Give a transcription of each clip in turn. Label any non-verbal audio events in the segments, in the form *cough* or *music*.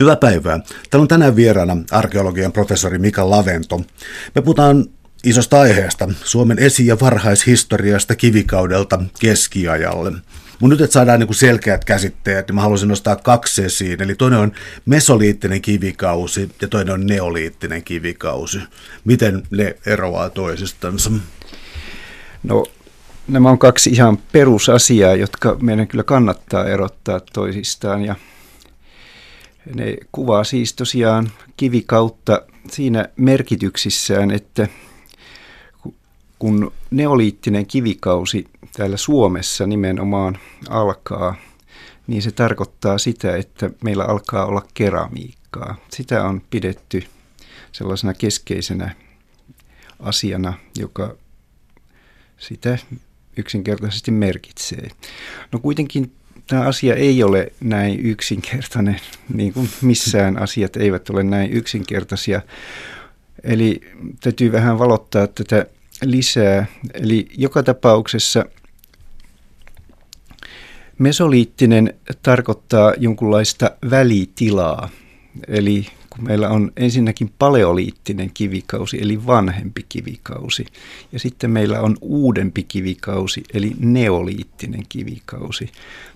Hyvää päivää. Täällä on tänään vieraana arkeologian professori Mika Lavento. Me puhutaan isosta aiheesta, Suomen esi- ja varhaishistoriasta kivikaudelta keskiajalle. Mun nyt, että saadaan niin selkeät käsitteet, niin mä haluaisin nostaa kaksi esiin. Eli toinen on mesoliittinen kivikausi ja toinen on neoliittinen kivikausi. Miten ne eroaa toisistansa? No, nämä on kaksi ihan perusasiaa, jotka meidän kyllä kannattaa erottaa toisistaan. Ja ne kuvaa siis tosiaan kivikautta siinä merkityksissään, että kun neoliittinen kivikausi täällä Suomessa nimenomaan alkaa, niin se tarkoittaa sitä, että meillä alkaa olla keramiikkaa. Sitä on pidetty sellaisena keskeisenä asiana, joka sitä yksinkertaisesti merkitsee. No kuitenkin tämä asia ei ole näin yksinkertainen, niin kuin missään asiat eivät ole näin yksinkertaisia. Eli täytyy vähän valottaa tätä lisää. Eli joka tapauksessa mesoliittinen tarkoittaa jonkunlaista välitilaa. Eli kun meillä on ensinnäkin paleoliittinen kivikausi, eli vanhempi kivikausi, ja sitten meillä on uudempi kivikausi, eli neoliittinen kivikausi,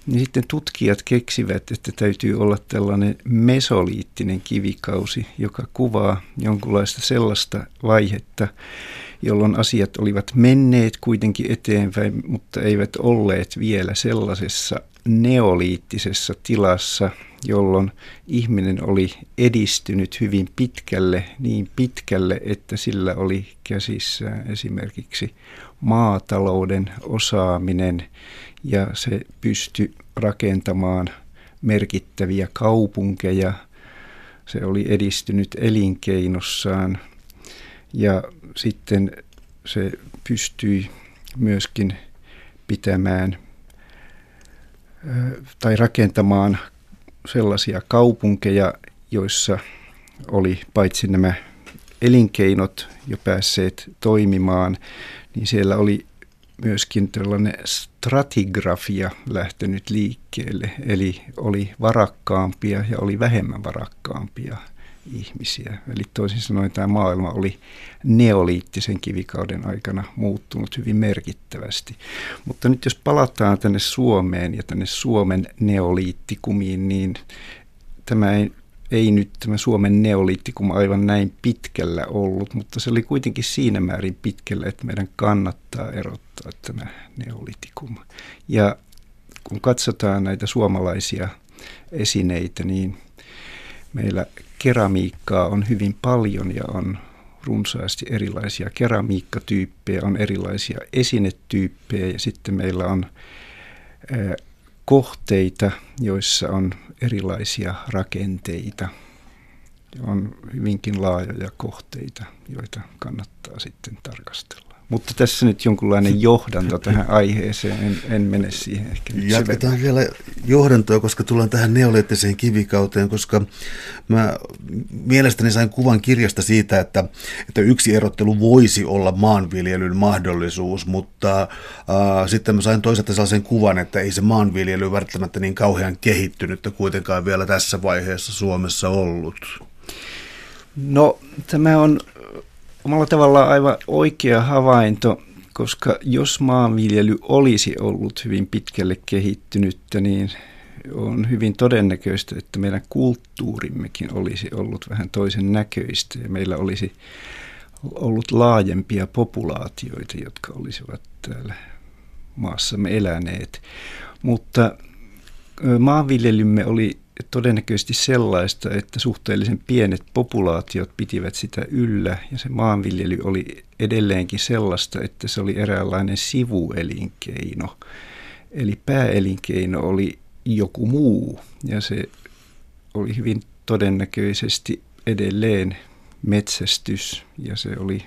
niin sitten tutkijat keksivät, että täytyy olla tällainen mesoliittinen kivikausi, joka kuvaa jonkunlaista sellaista vaihetta, jolloin asiat olivat menneet kuitenkin eteenpäin, mutta eivät olleet vielä sellaisessa neoliittisessa tilassa, jolloin ihminen oli edistynyt hyvin pitkälle, niin pitkälle, että sillä oli käsissään esimerkiksi maatalouden osaaminen ja se pystyi rakentamaan merkittäviä kaupunkeja. Se oli edistynyt elinkeinossaan ja sitten se pystyi myöskin pitämään tai rakentamaan sellaisia kaupunkeja, joissa oli paitsi nämä elinkeinot jo päässeet toimimaan, niin siellä oli myöskin tällainen stratigrafia lähtenyt liikkeelle, eli oli varakkaampia ja oli vähemmän varakkaampia ihmisiä. Eli toisin sanoen tämä maailma oli neoliittisen kivikauden aikana muuttunut hyvin merkittävästi. Mutta nyt jos palataan tänne Suomeen ja tänne Suomen neoliittikumiin, niin tämä ei, ei nyt tämä Suomen neoliittikum aivan näin pitkällä ollut, mutta se oli kuitenkin siinä määrin pitkällä, että meidän kannattaa erottaa tämä neoliittikum. Ja kun katsotaan näitä suomalaisia esineitä, niin meillä keramiikkaa on hyvin paljon ja on runsaasti erilaisia keramiikkatyyppejä, on erilaisia esinetyyppejä ja sitten meillä on kohteita, joissa on erilaisia rakenteita. On hyvinkin laajoja kohteita, joita kannattaa sitten tarkastella. Mutta tässä nyt jonkunlainen johdanto tähän aiheeseen, en, en mene siihen ehkä Jatketaan vielä johdantoa, koska tullaan tähän neoliittiseen kivikauteen, koska mä mielestäni sain kuvan kirjasta siitä, että, että yksi erottelu voisi olla maanviljelyn mahdollisuus, mutta äh, sitten mä sain toisaalta sellaisen kuvan, että ei se maanviljely välttämättä niin kauhean kehittynyt kuitenkaan vielä tässä vaiheessa Suomessa ollut. No tämä on omalla tavallaan aivan oikea havainto, koska jos maanviljely olisi ollut hyvin pitkälle kehittynyttä, niin on hyvin todennäköistä, että meidän kulttuurimmekin olisi ollut vähän toisen näköistä ja meillä olisi ollut laajempia populaatioita, jotka olisivat täällä maassamme eläneet. Mutta maanviljelymme oli todennäköisesti sellaista, että suhteellisen pienet populaatiot pitivät sitä yllä ja se maanviljely oli edelleenkin sellaista, että se oli eräänlainen sivuelinkeino. Eli pääelinkeino oli joku muu ja se oli hyvin todennäköisesti edelleen metsästys ja se oli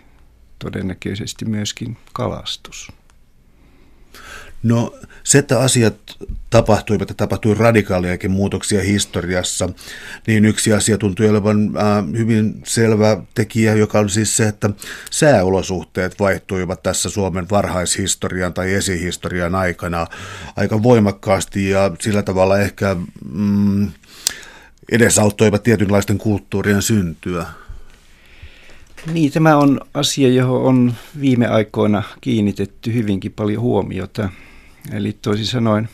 todennäköisesti myöskin kalastus. No se, että asiat tapahtuivat ja tapahtui radikaaliakin muutoksia historiassa, niin yksi asia tuntui olevan äh, hyvin selvä tekijä, joka on siis se, että sääolosuhteet vaihtuivat tässä Suomen varhaishistorian tai esihistorian aikana aika voimakkaasti ja sillä tavalla ehkä... Mm, edesauttoivat tietynlaisten kulttuurien syntyä. Niin, tämä on asia, johon on viime aikoina kiinnitetty hyvinkin paljon huomiota. Eli toisin sanoen,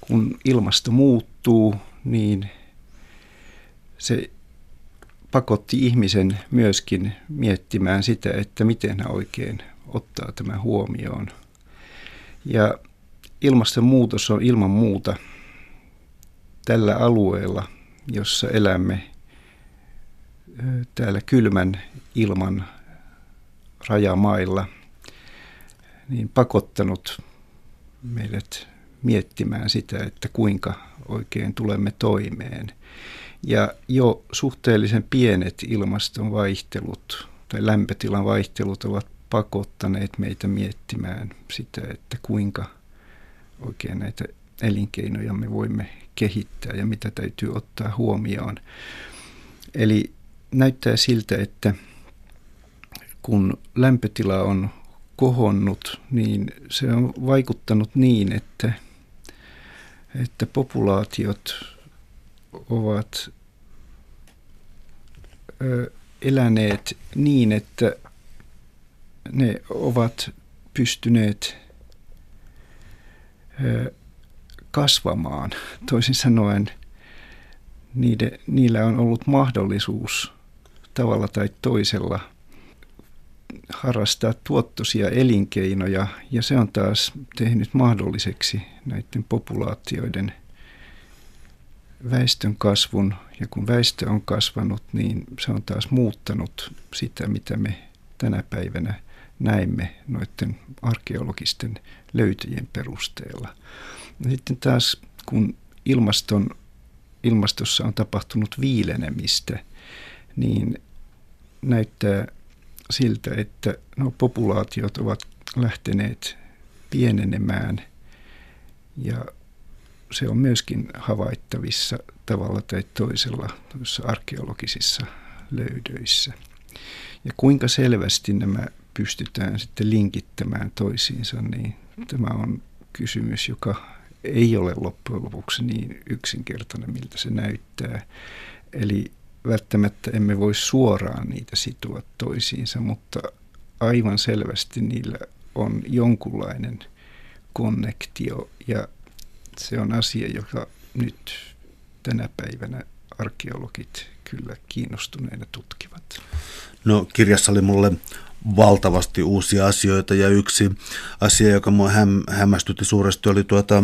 kun ilmasto muuttuu, niin se pakotti ihmisen myöskin miettimään sitä, että miten hän oikein ottaa tämän huomioon. Ja ilmastonmuutos on ilman muuta tällä alueella, jossa elämme täällä kylmän ilman rajamailla, niin pakottanut meidät miettimään sitä, että kuinka oikein tulemme toimeen. Ja jo suhteellisen pienet ilmaston vaihtelut tai lämpötilan vaihtelut ovat pakottaneet meitä miettimään sitä, että kuinka oikein näitä elinkeinoja me voimme kehittää ja mitä täytyy ottaa huomioon. Eli näyttää siltä, että kun lämpötila on kohonnut, niin se on vaikuttanut niin, että, että populaatiot ovat eläneet niin, että ne ovat pystyneet kasvamaan. Toisin sanoen, niide, niillä on ollut mahdollisuus tavalla tai toisella harrastaa tuottoisia elinkeinoja, ja se on taas tehnyt mahdolliseksi näiden populaatioiden väestön kasvun, ja kun väestö on kasvanut, niin se on taas muuttanut sitä, mitä me tänä päivänä näemme noiden arkeologisten löytöjen perusteella. Sitten taas kun ilmaston, ilmastossa on tapahtunut viilenemistä, niin näyttää siltä, että no, populaatiot ovat lähteneet pienenemään ja se on myöskin havaittavissa tavalla tai toisella arkeologisissa löydöissä. Ja kuinka selvästi nämä pystytään sitten linkittämään toisiinsa, niin tämä on kysymys, joka ei ole loppujen lopuksi niin yksinkertainen, miltä se näyttää. Eli välttämättä emme voi suoraan niitä sitoa toisiinsa, mutta aivan selvästi niillä on jonkunlainen konnektio ja se on asia, joka nyt tänä päivänä arkeologit kyllä kiinnostuneena tutkivat. No kirjassa oli mulle valtavasti uusia asioita ja yksi asia, joka mua häm, hämmästytti suuresti oli tuota,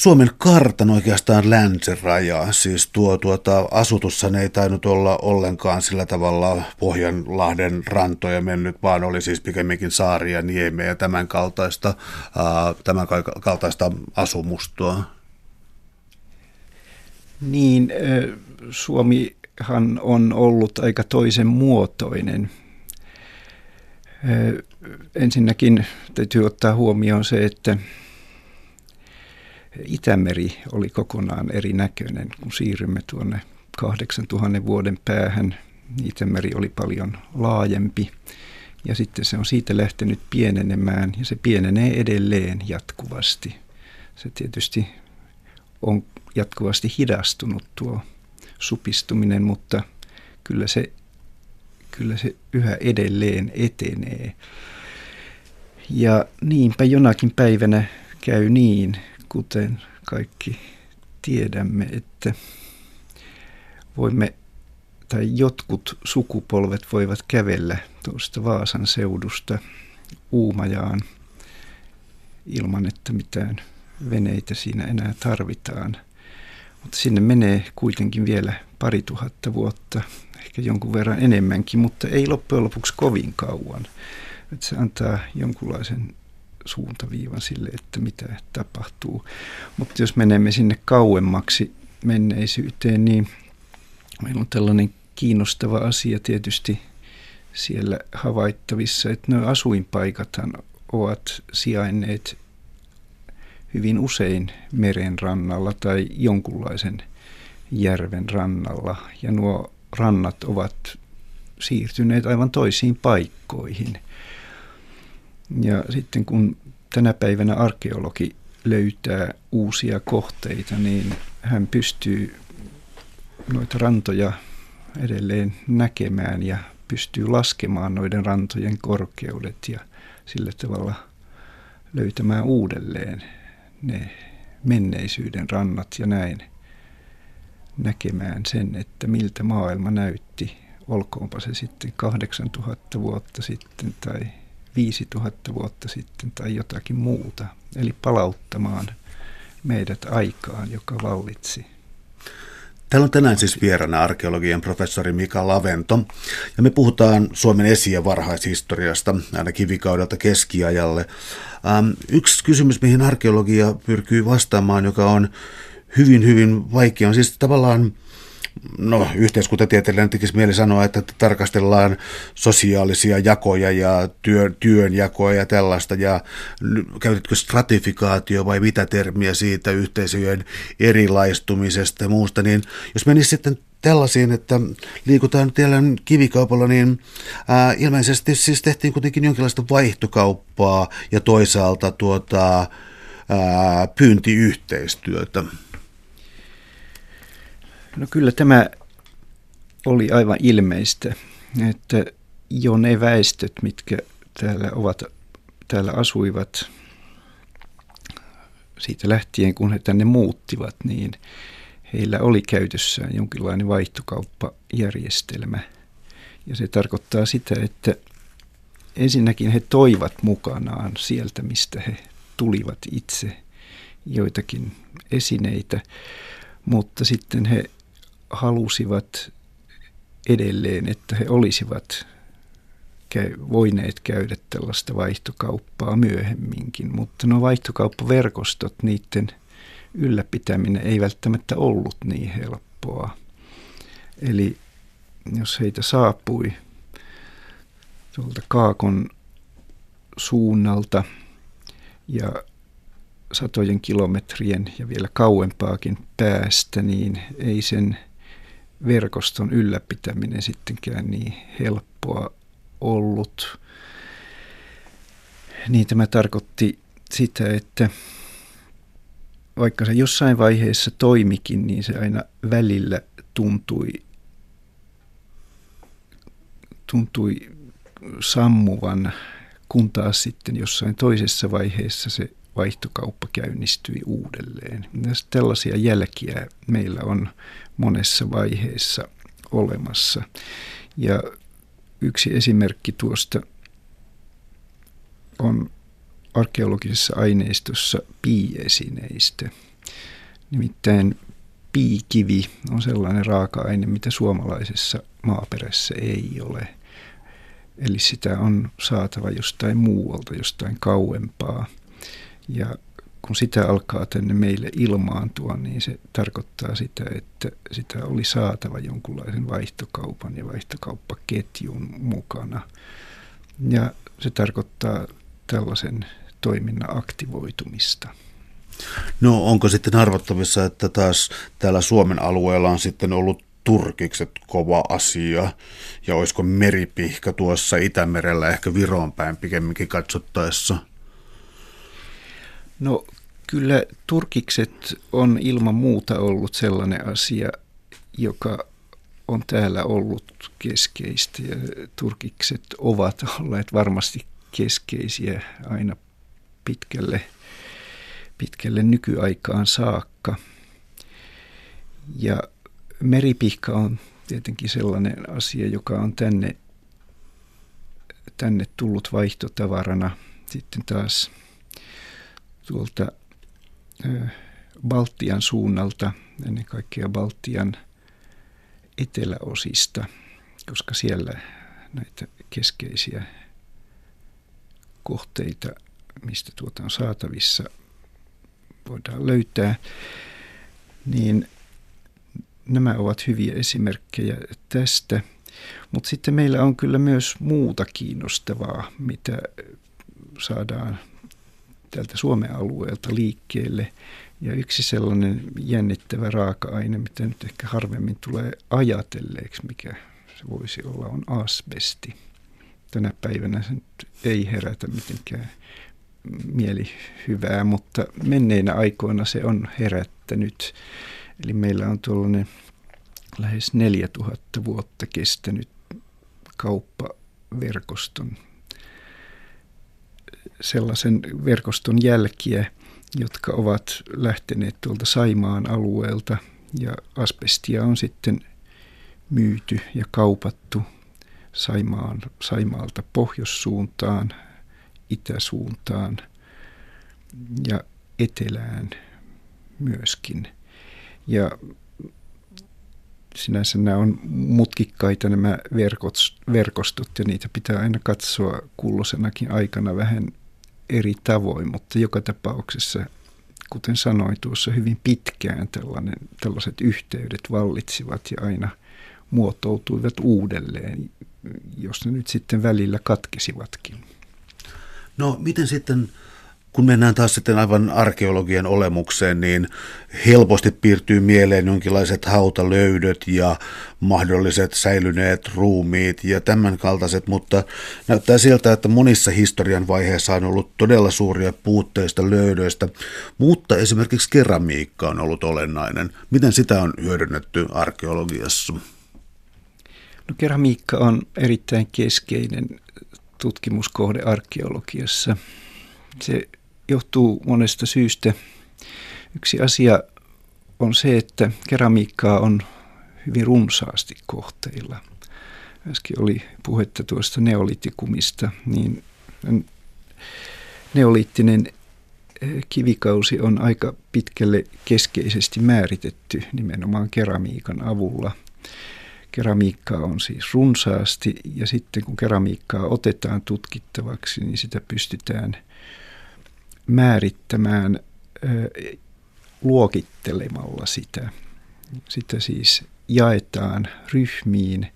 Suomen kartan oikeastaan länsiraja, siis tuo tuota, asutussa ei tainnut olla ollenkaan sillä tavalla Pohjanlahden rantoja mennyt, vaan oli siis pikemminkin saaria, niemeä ja tämän kaltaista, ää, tämän kaltaista asumustoa. Niin, Suomihan on ollut aika toisen muotoinen. Ensinnäkin täytyy ottaa huomioon se, että Itämeri oli kokonaan erinäköinen. Kun siirrymme tuonne 8000 vuoden päähän, Itämeri oli paljon laajempi. Ja sitten se on siitä lähtenyt pienenemään ja se pienenee edelleen jatkuvasti. Se tietysti on jatkuvasti hidastunut tuo supistuminen, mutta kyllä se, kyllä se yhä edelleen etenee. Ja niinpä jonakin päivänä käy niin, kuten kaikki tiedämme, että voimme tai jotkut sukupolvet voivat kävellä tuosta Vaasan seudusta Uumajaan ilman, että mitään veneitä siinä enää tarvitaan. Mutta sinne menee kuitenkin vielä pari tuhatta vuotta, ehkä jonkun verran enemmänkin, mutta ei loppujen lopuksi kovin kauan. Että se antaa jonkunlaisen suuntaviivan sille, että mitä tapahtuu. Mutta jos menemme sinne kauemmaksi menneisyyteen, niin meillä on tällainen kiinnostava asia tietysti siellä havaittavissa, että nuo asuinpaikathan ovat sijainneet hyvin usein meren rannalla tai jonkunlaisen järven rannalla. Ja nuo rannat ovat siirtyneet aivan toisiin paikkoihin – ja sitten kun tänä päivänä arkeologi löytää uusia kohteita, niin hän pystyy noita rantoja edelleen näkemään ja pystyy laskemaan noiden rantojen korkeudet ja sillä tavalla löytämään uudelleen ne menneisyyden rannat ja näin näkemään sen, että miltä maailma näytti, olkoonpa se sitten 8000 vuotta sitten tai 5000 vuotta sitten tai jotakin muuta. Eli palauttamaan meidät aikaan, joka vallitsi. Täällä on tänään siis vieraana arkeologian professori Mika Lavento, ja me puhutaan Suomen esi- ja varhaishistoriasta aina kivikaudelta keskiajalle. Ähm, yksi kysymys, mihin arkeologia pyrkii vastaamaan, joka on hyvin, hyvin vaikea, on siis tavallaan no yhteiskuntatieteilijänä tekisi mieli sanoa, että tarkastellaan sosiaalisia jakoja ja työ, työnjakoja ja tällaista, ja käytätkö stratifikaatio vai mitä termiä siitä yhteisöjen erilaistumisesta ja muusta, niin jos menisi sitten tällaisiin, että liikutaan siellä kivikaupalla, niin ää, ilmeisesti siis tehtiin kuitenkin jonkinlaista vaihtokauppaa ja toisaalta tuota, ää, pyyntiyhteistyötä. No kyllä tämä oli aivan ilmeistä, että jo ne väestöt, mitkä täällä, ovat, täällä asuivat siitä lähtien, kun he tänne muuttivat, niin heillä oli käytössään jonkinlainen vaihtokauppajärjestelmä. Ja se tarkoittaa sitä, että ensinnäkin he toivat mukanaan sieltä, mistä he tulivat itse joitakin esineitä, mutta sitten he halusivat edelleen, että he olisivat voineet käydä tällaista vaihtokauppaa myöhemminkin, mutta nuo vaihtokauppaverkostot, niiden ylläpitäminen ei välttämättä ollut niin helppoa. Eli jos heitä saapui tuolta Kaakon suunnalta ja satojen kilometrien ja vielä kauempaakin päästä, niin ei sen – verkoston ylläpitäminen sittenkään niin helppoa ollut. Niin tämä tarkoitti sitä, että vaikka se jossain vaiheessa toimikin, niin se aina välillä tuntui, tuntui sammuvan, kun taas sitten jossain toisessa vaiheessa se vaihtokauppa käynnistyi uudelleen. Tällaisia jälkiä meillä on monessa vaiheessa olemassa. Ja yksi esimerkki tuosta on arkeologisessa aineistossa piiesineistä. Nimittäin piikivi on sellainen raaka-aine, mitä suomalaisessa maaperässä ei ole. Eli sitä on saatava jostain muualta, jostain kauempaa. Ja kun sitä alkaa tänne meille ilmaantua, niin se tarkoittaa sitä, että sitä oli saatava jonkunlaisen vaihtokaupan ja vaihtokauppaketjun mukana. Ja se tarkoittaa tällaisen toiminnan aktivoitumista. No onko sitten arvottavissa, että taas täällä Suomen alueella on sitten ollut turkikset kova asia, ja olisiko meripihka tuossa Itämerellä ehkä Viroon päin pikemminkin katsottaessa? No kyllä turkikset on ilman muuta ollut sellainen asia, joka on täällä ollut keskeistä ja turkikset ovat olleet varmasti keskeisiä aina pitkälle, pitkälle nykyaikaan saakka. Ja meripihka on tietenkin sellainen asia, joka on tänne, tänne tullut vaihtotavarana. Sitten taas tuolta Baltian suunnalta, ennen kaikkea Baltian eteläosista, koska siellä näitä keskeisiä kohteita, mistä tuota on saatavissa, voidaan löytää, niin nämä ovat hyviä esimerkkejä tästä. Mutta sitten meillä on kyllä myös muuta kiinnostavaa, mitä saadaan täältä Suomen alueelta liikkeelle. Ja yksi sellainen jännittävä raaka-aine, mitä nyt ehkä harvemmin tulee ajatelleeksi, mikä se voisi olla, on asbesti. Tänä päivänä se nyt ei herätä mitenkään mieli hyvää, mutta menneinä aikoina se on herättänyt. Eli meillä on tuollainen lähes 4000 vuotta kestänyt kauppaverkoston, sellaisen verkoston jälkiä, jotka ovat lähteneet tuolta Saimaan alueelta ja asbestia on sitten myyty ja kaupattu Saimaan, Saimaalta pohjoissuuntaan, itäsuuntaan ja etelään myöskin. Ja sinänsä nämä on mutkikkaita nämä verkostot ja niitä pitää aina katsoa kulloisenakin aikana vähän eri tavoin, mutta joka tapauksessa, kuten sanoin tuossa, hyvin pitkään tällainen, tällaiset yhteydet vallitsivat ja aina muotoutuivat uudelleen, jos ne nyt sitten välillä katkesivatkin. No miten sitten kun mennään taas sitten aivan arkeologian olemukseen, niin helposti piirtyy mieleen jonkinlaiset hautalöydöt ja mahdolliset säilyneet ruumiit ja tämän kaltaiset, mutta näyttää siltä, että monissa historian vaiheissa on ollut todella suuria puutteista löydöistä, mutta esimerkiksi keramiikka on ollut olennainen. Miten sitä on hyödynnetty arkeologiassa? No, keramiikka on erittäin keskeinen tutkimuskohde arkeologiassa. Se johtuu monesta syystä. Yksi asia on se, että keramiikkaa on hyvin runsaasti kohteilla. Äsken oli puhetta tuosta neolitikumista, niin neoliittinen eh, kivikausi on aika pitkälle keskeisesti määritetty nimenomaan keramiikan avulla. Keramiikkaa on siis runsaasti ja sitten kun keramiikkaa otetaan tutkittavaksi, niin sitä pystytään – määrittämään luokittelemalla sitä. Sitä siis jaetaan ryhmiin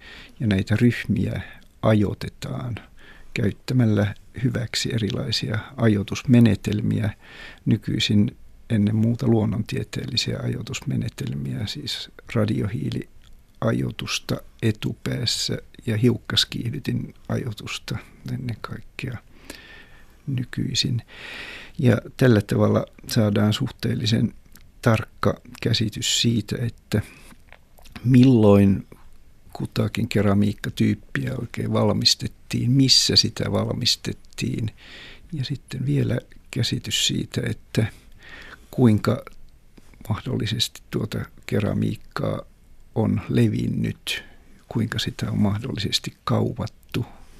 ja näitä ryhmiä ajotetaan käyttämällä hyväksi erilaisia ajoitusmenetelmiä. Nykyisin ennen muuta luonnontieteellisiä ajoitusmenetelmiä, siis radiohiiliajoitusta etupäässä ja hiukkaskiihdytin ajoitusta ennen kaikkea nykyisin. Ja tällä tavalla saadaan suhteellisen tarkka käsitys siitä, että milloin kutakin keramiikkatyyppiä oikein valmistettiin, missä sitä valmistettiin. Ja sitten vielä käsitys siitä, että kuinka mahdollisesti tuota keramiikkaa on levinnyt, kuinka sitä on mahdollisesti kaupattu,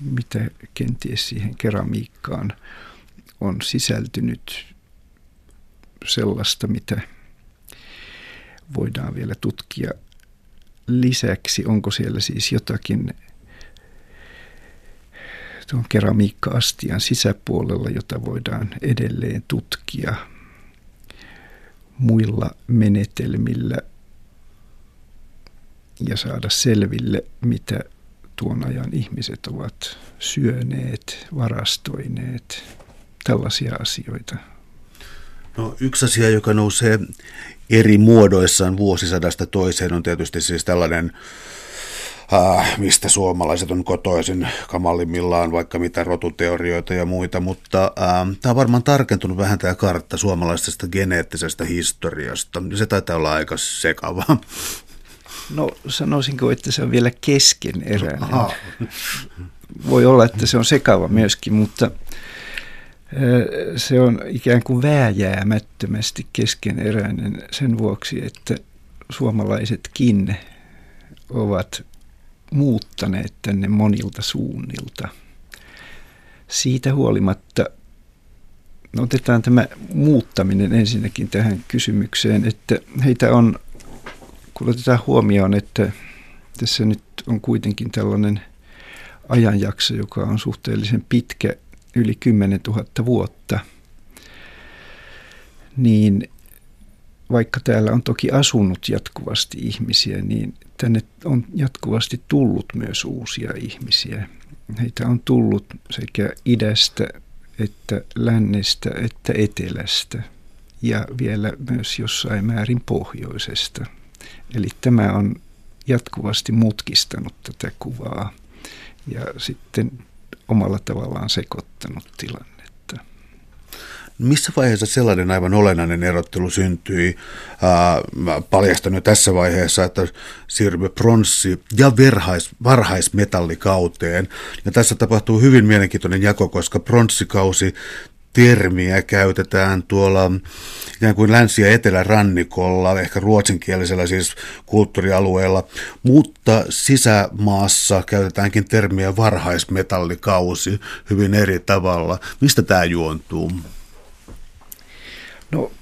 mitä kenties siihen keramiikkaan on sisältynyt sellaista, mitä voidaan vielä tutkia lisäksi. Onko siellä siis jotakin tuon keramiikka-astian sisäpuolella, jota voidaan edelleen tutkia muilla menetelmillä ja saada selville, mitä tuon ajan ihmiset ovat syöneet, varastoineet, tällaisia asioita? No, yksi asia, joka nousee eri muodoissaan vuosisadasta toiseen, on tietysti siis tällainen, äh, mistä suomalaiset on kotoisin kamalimmillaan, vaikka mitä rotuteorioita ja muita, mutta äh, tämä on varmaan tarkentunut vähän tämä kartta suomalaisesta geneettisestä historiasta, se taitaa olla aika sekava. No sanoisinko, että se on vielä keskeneräinen. Aha. Voi olla, että se on sekava myöskin, mutta se on ikään kuin vääjäämättömästi keskeneräinen sen vuoksi, että suomalaisetkin ovat muuttaneet tänne monilta suunnilta. Siitä huolimatta otetaan tämä muuttaminen ensinnäkin tähän kysymykseen, että heitä on, kun otetaan huomioon, että tässä nyt on kuitenkin tällainen ajanjakso, joka on suhteellisen pitkä yli 10 000 vuotta, niin vaikka täällä on toki asunut jatkuvasti ihmisiä, niin tänne on jatkuvasti tullut myös uusia ihmisiä. Heitä on tullut sekä idästä että lännestä että etelästä ja vielä myös jossain määrin pohjoisesta. Eli tämä on jatkuvasti mutkistanut tätä kuvaa. Ja sitten omalla tavallaan sekoittanut tilannetta. Missä vaiheessa sellainen aivan olennainen erottelu syntyi? Ää, paljastan jo tässä vaiheessa, että siirrymme pronssi- ja verhais, varhaismetallikauteen. Ja tässä tapahtuu hyvin mielenkiintoinen jako, koska pronssikausi termiä käytetään tuolla ikään kuin länsi- ja etelärannikolla, ehkä ruotsinkielisellä siis kulttuurialueella, mutta sisämaassa käytetäänkin termiä varhaismetallikausi hyvin eri tavalla. Mistä tämä juontuu? No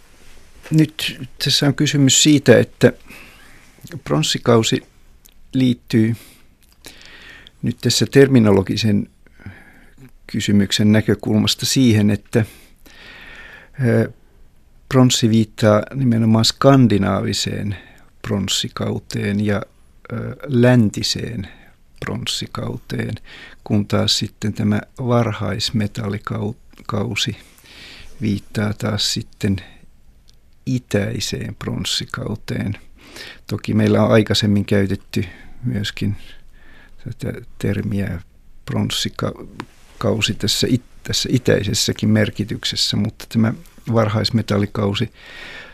nyt tässä on kysymys siitä, että pronssikausi liittyy nyt tässä terminologisen kysymyksen näkökulmasta siihen, että pronssi viittaa nimenomaan skandinaaviseen pronssikauteen ja läntiseen pronssikauteen, kun taas sitten tämä varhaismetallikausi viittaa taas sitten itäiseen pronssikauteen. Toki meillä on aikaisemmin käytetty myöskin tätä termiä pronssikausi tässä, it, tässä itäisessäkin merkityksessä, mutta tämä varhaismetallikausi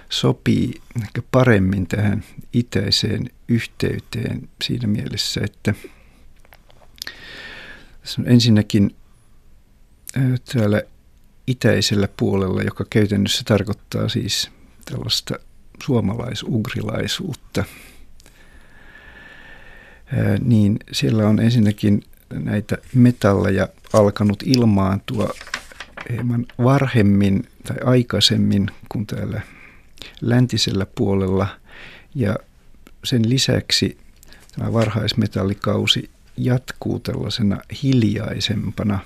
sopii ehkä paremmin tähän itäiseen yhteyteen siinä mielessä, että ensinnäkin täällä itäisellä puolella, joka käytännössä tarkoittaa siis tällaista suomalaisugrilaisuutta, niin siellä on ensinnäkin näitä metalleja alkanut ilmaantua hieman varhemmin tai aikaisemmin kuin täällä läntisellä puolella. Ja sen lisäksi tämä varhaismetallikausi jatkuu tällaisena hiljaisempana,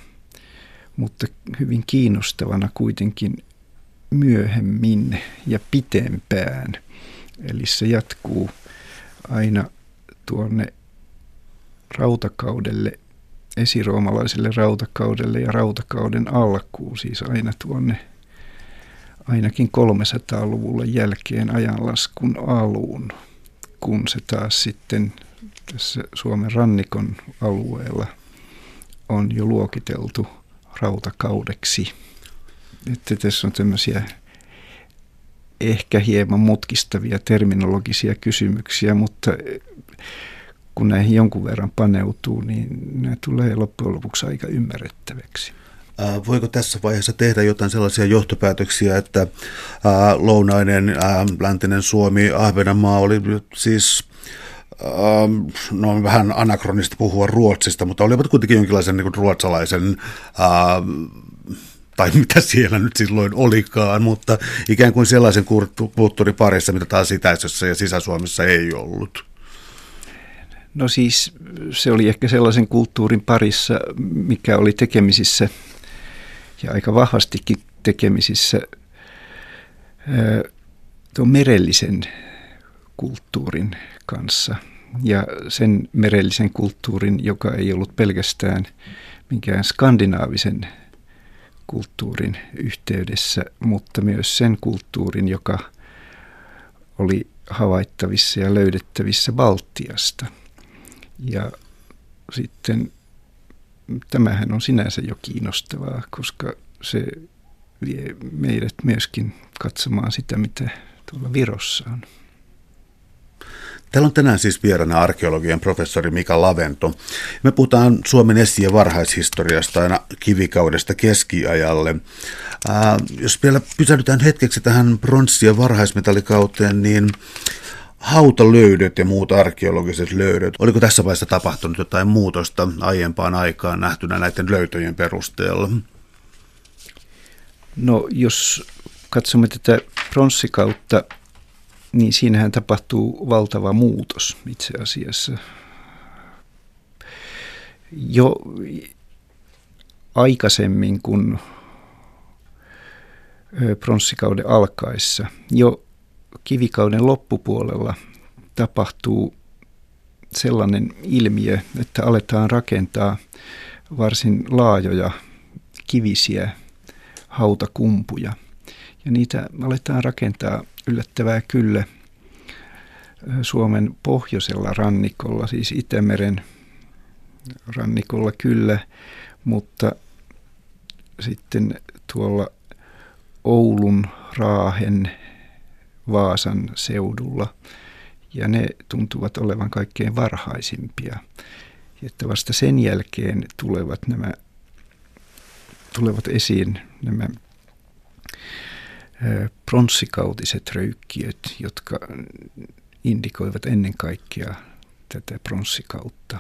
mutta hyvin kiinnostavana kuitenkin myöhemmin ja pitempään. Eli se jatkuu aina tuonne rautakaudelle esiroomalaiselle rautakaudelle ja rautakauden alkuun, siis aina tuonne ainakin 300-luvulle jälkeen ajanlaskun aluun, kun se taas sitten tässä Suomen rannikon alueella on jo luokiteltu rautakaudeksi. Että tässä on tämmöisiä ehkä hieman mutkistavia terminologisia kysymyksiä, mutta kun näihin jonkun verran paneutuu, niin ne tulee loppujen lopuksi aika ymmärrettäväksi. Voiko tässä vaiheessa tehdä jotain sellaisia johtopäätöksiä, että lounainen, läntinen Suomi, Ahvenanmaa oli siis no vähän anakronista puhua Ruotsista, mutta olivat kuitenkin jonkinlaisen niin ruotsalaisen tai mitä siellä nyt silloin olikaan, mutta ikään kuin sellaisen kulttuuriparissa, mitä taas itäisessä ja sisä-Suomessa ei ollut. No siis se oli ehkä sellaisen kulttuurin parissa, mikä oli tekemisissä ja aika vahvastikin tekemisissä tuon merellisen kulttuurin kanssa. Ja sen merellisen kulttuurin, joka ei ollut pelkästään minkään skandinaavisen kulttuurin yhteydessä, mutta myös sen kulttuurin, joka oli havaittavissa ja löydettävissä Baltiasta – ja sitten tämähän on sinänsä jo kiinnostavaa, koska se vie meidät myöskin katsomaan sitä, mitä tuolla Virossa on. Täällä on tänään siis vieraana arkeologian professori Mika Lavento. Me puhutaan Suomen esi- ja varhaishistoriasta aina kivikaudesta keskiajalle. Ää, jos vielä pysähdytään hetkeksi tähän pronssi- ja varhaismetallikauteen, niin hautalöydöt ja muut arkeologiset löydöt. Oliko tässä vaiheessa tapahtunut jotain muutosta aiempaan aikaan nähtynä näiden löytöjen perusteella? No jos katsomme tätä pronssikautta, niin siinähän tapahtuu valtava muutos itse asiassa. Jo aikaisemmin kuin pronssikauden alkaessa, jo kivikauden loppupuolella tapahtuu sellainen ilmiö, että aletaan rakentaa varsin laajoja kivisiä hautakumpuja. Ja niitä aletaan rakentaa yllättävää kyllä Suomen pohjoisella rannikolla, siis Itämeren rannikolla kyllä, mutta sitten tuolla Oulun, Raahen, Vaasan seudulla. Ja ne tuntuvat olevan kaikkein varhaisimpia. Että vasta sen jälkeen tulevat nämä tulevat esiin nämä pronssikautiset röykkiöt, jotka indikoivat ennen kaikkea tätä pronssikautta,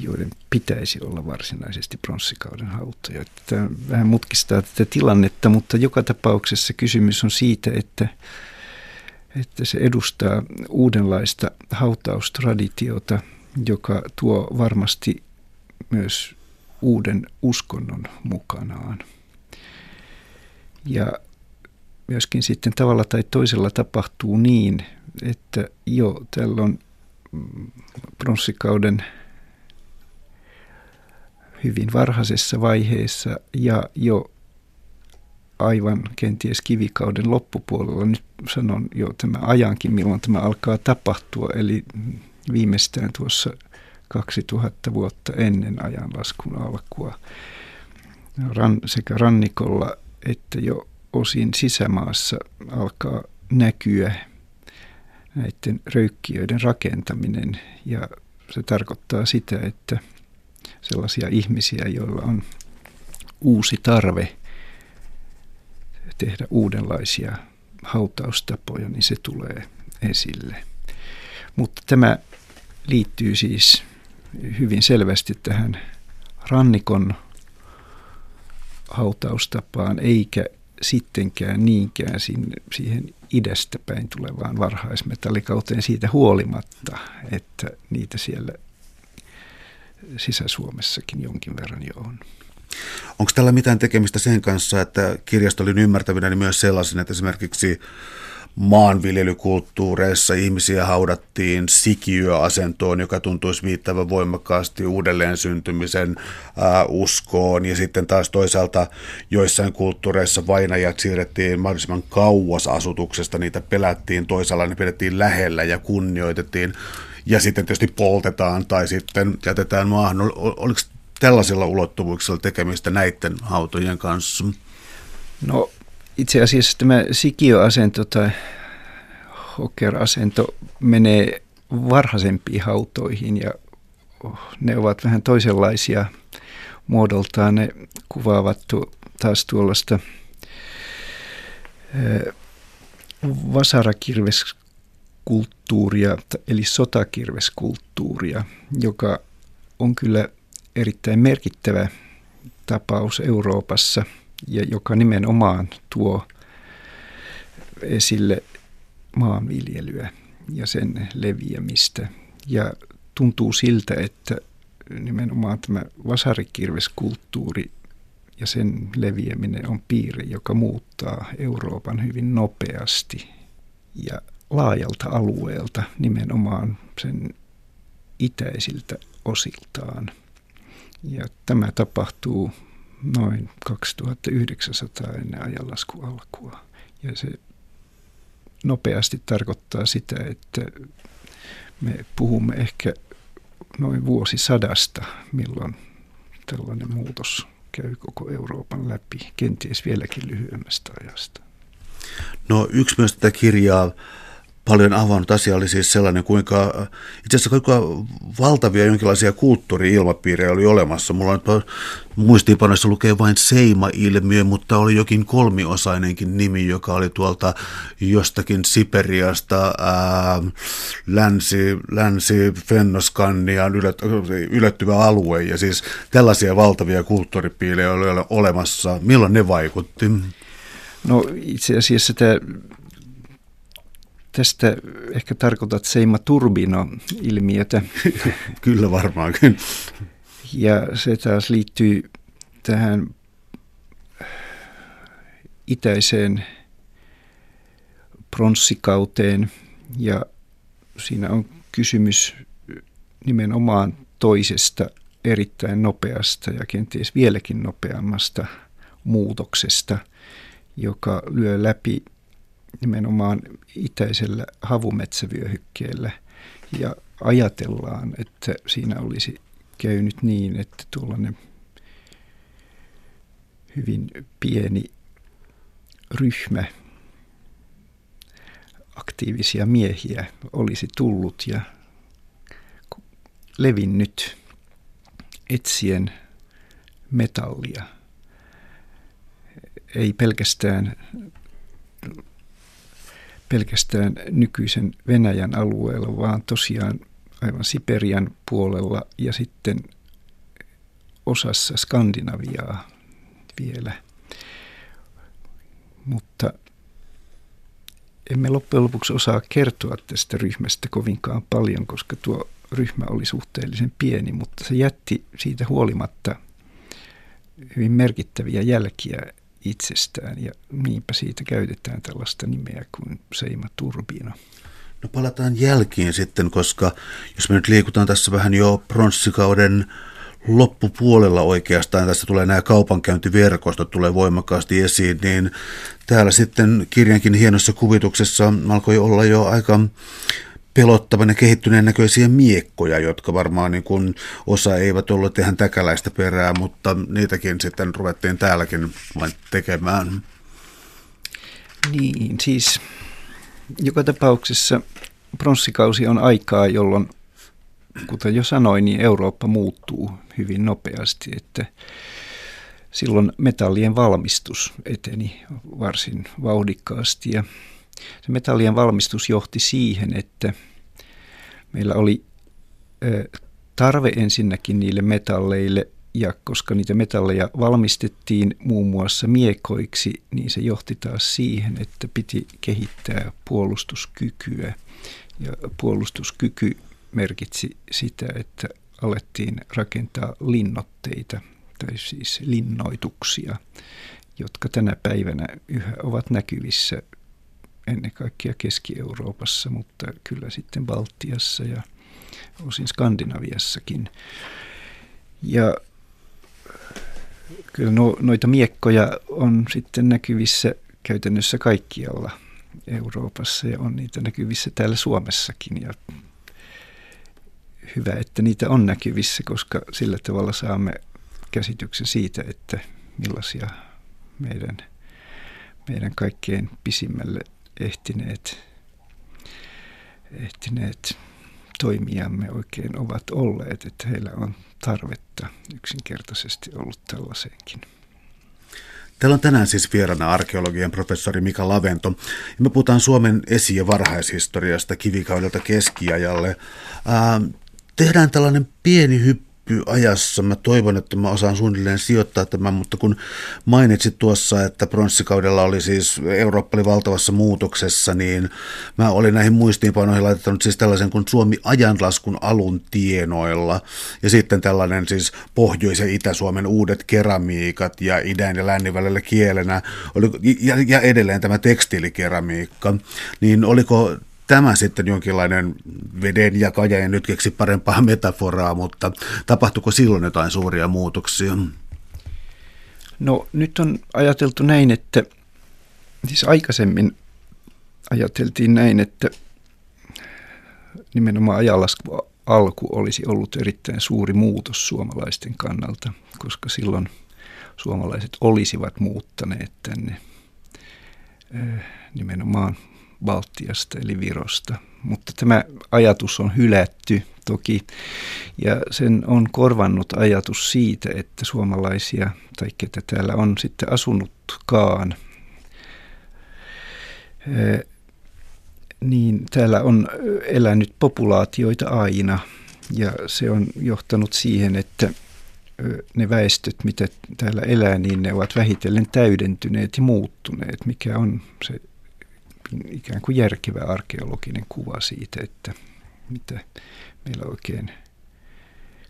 joiden pitäisi olla varsinaisesti pronssikauden hautoja. Tämä vähän mutkistaa tätä tilannetta, mutta joka tapauksessa kysymys on siitä, että, että se edustaa uudenlaista hautaustraditiota, joka tuo varmasti myös uuden uskonnon mukanaan. Ja myöskin sitten tavalla tai toisella tapahtuu niin, että jo tällä on pronssikauden hyvin varhaisessa vaiheessa ja jo aivan kenties kivikauden loppupuolella, nyt sanon jo tämä ajankin, milloin tämä alkaa tapahtua, eli viimeistään tuossa 2000 vuotta ennen ajanlaskun alkua. Ran, sekä rannikolla että jo osin sisämaassa alkaa näkyä näiden röykkiöiden rakentaminen ja se tarkoittaa sitä, että sellaisia ihmisiä, joilla on uusi tarve tehdä uudenlaisia hautaustapoja, niin se tulee esille. Mutta tämä liittyy siis hyvin selvästi tähän rannikon hautaustapaan, eikä sittenkään niinkään siihen idästä päin tulevaan varhaismetallikauteen siitä huolimatta, että niitä siellä Sisä-Suomessakin jonkin verran jo on. Onko tällä mitään tekemistä sen kanssa, että kirjasto oli ymmärtävinä niin myös sellaisen, että esimerkiksi maanviljelykulttuureissa ihmisiä haudattiin sikiöasentoon, joka tuntuisi viittävän voimakkaasti uudelleen syntymisen ää, uskoon. Ja sitten taas toisaalta joissain kulttuureissa vainajat siirrettiin mahdollisimman kauas asutuksesta, niitä pelättiin toisaalla, ne pidettiin lähellä ja kunnioitettiin. Ja sitten tietysti poltetaan tai sitten jätetään maahan. Oliko tällaisilla ulottuvuuksilla tekemistä näiden hautojen kanssa? No itse asiassa tämä sikiöasento tai hokerasento menee varhaisempiin hautoihin ja ne ovat vähän toisenlaisia muodoltaan. Ne kuvaavat tu- taas tuollaista vasarakirveskulttuuria, eli sotakirveskulttuuria, joka on kyllä erittäin merkittävä tapaus Euroopassa – ja joka nimenomaan tuo esille maanviljelyä ja sen leviämistä. Ja tuntuu siltä, että nimenomaan tämä vasarikirveskulttuuri ja sen leviäminen on piiri, joka muuttaa Euroopan hyvin nopeasti ja laajalta alueelta, nimenomaan sen itäisiltä osiltaan. Ja tämä tapahtuu noin 2900 ennen ajanlaskun alkua. Ja se nopeasti tarkoittaa sitä, että me puhumme ehkä noin vuosisadasta, milloin tällainen muutos käy koko Euroopan läpi, kenties vieläkin lyhyemmästä ajasta. No yksi myös tätä kirjaa paljon avannut asia oli siis sellainen, kuinka itse asiassa kuinka valtavia jonkinlaisia kulttuuri-ilmapiirejä oli olemassa. Mulla on muistiinpanoissa lukee vain Seima-ilmiö, mutta oli jokin kolmiosainenkin nimi, joka oli tuolta jostakin Siperiasta ää, länsi, länsi Fennoskanniaan ylät, ylöttyvä alue. Ja siis tällaisia valtavia kulttuuripiilejä oli olemassa. Milloin ne vaikutti? No itse asiassa tämä Tästä ehkä tarkoitat Seima Turbino-ilmiötä. *laughs* Kyllä varmaankin. Ja se taas liittyy tähän itäiseen pronssikauteen ja siinä on kysymys nimenomaan toisesta erittäin nopeasta ja kenties vieläkin nopeammasta muutoksesta, joka lyö läpi nimenomaan itäisellä havumetsävyöhykkeellä ja ajatellaan, että siinä olisi käynyt niin, että tuollainen hyvin pieni ryhmä aktiivisia miehiä olisi tullut ja levinnyt etsien metallia. Ei pelkästään, pelkästään nykyisen Venäjän alueella, vaan tosiaan aivan Siperian puolella ja sitten osassa Skandinaviaa vielä. Mutta emme loppujen lopuksi osaa kertoa tästä ryhmästä kovinkaan paljon, koska tuo ryhmä oli suhteellisen pieni, mutta se jätti siitä huolimatta hyvin merkittäviä jälkiä itsestään ja niinpä siitä käytetään tällaista nimeä kuin Seima Turbino. No palataan jälkiin sitten, koska jos me nyt liikutaan tässä vähän jo pronssikauden loppupuolella oikeastaan, tässä tulee nämä kaupankäyntiverkostot tulee voimakkaasti esiin, niin täällä sitten kirjankin hienossa kuvituksessa alkoi olla jo aika pelottavan ja kehittyneen näköisiä miekkoja, jotka varmaan niin kuin osa eivät ollut ihan täkäläistä perää, mutta niitäkin sitten ruvettiin täälläkin vain tekemään. Niin, siis joka tapauksessa pronssikausi on aikaa, jolloin, kuten jo sanoin, niin Eurooppa muuttuu hyvin nopeasti, että silloin metallien valmistus eteni varsin vauhdikkaasti ja se metallien valmistus johti siihen, että meillä oli tarve ensinnäkin niille metalleille ja koska niitä metalleja valmistettiin muun muassa miekoiksi, niin se johti taas siihen, että piti kehittää puolustuskykyä. Ja puolustuskyky merkitsi sitä, että alettiin rakentaa linnotteita, tai siis linnoituksia, jotka tänä päivänä yhä ovat näkyvissä ennen kaikkea Keski-Euroopassa, mutta kyllä sitten Baltiassa ja osin Skandinaviassakin. Ja kyllä no, noita miekkoja on sitten näkyvissä käytännössä kaikkialla Euroopassa ja on niitä näkyvissä täällä Suomessakin. Ja hyvä, että niitä on näkyvissä, koska sillä tavalla saamme käsityksen siitä, että millaisia meidän, meidän kaikkein pisimmälle ehtineet, ehtineet toimijamme oikein ovat olleet, että heillä on tarvetta yksinkertaisesti ollut tällaiseenkin. Täällä on tänään siis vieraana arkeologian professori Mika Lavento. Ja me puhutaan Suomen esi- ja varhaishistoriasta kivikaudelta keskiajalle. Ää, tehdään tällainen pieni hyppy ajassa. Mä toivon, että mä osaan suunnilleen sijoittaa tämän, mutta kun mainitsit tuossa, että pronssikaudella oli siis, Eurooppa oli valtavassa muutoksessa, niin mä olin näihin muistiinpanoihin laittanut siis tällaisen kuin Suomi ajanlaskun alun tienoilla. Ja sitten tällainen siis Pohjois- ja Itä-Suomen uudet keramiikat ja idän ja lännen välillä kielenä. Oli, ja, ja edelleen tämä tekstiilikeramiikka. Niin oliko tämä sitten jonkinlainen veden jakaja, en nyt keksi parempaa metaforaa, mutta tapahtuiko silloin jotain suuria muutoksia? No nyt on ajateltu näin, että siis aikaisemmin ajateltiin näin, että nimenomaan ajanlasku alku olisi ollut erittäin suuri muutos suomalaisten kannalta, koska silloin suomalaiset olisivat muuttaneet tänne nimenomaan Baltiasta eli Virosta. Mutta tämä ajatus on hylätty toki ja sen on korvannut ajatus siitä, että suomalaisia tai ketä täällä on sitten asunutkaan, niin täällä on elänyt populaatioita aina ja se on johtanut siihen, että ne väestöt, mitä täällä elää, niin ne ovat vähitellen täydentyneet ja muuttuneet, mikä on se ikään kuin järkevä arkeologinen kuva siitä, että mitä meillä oikein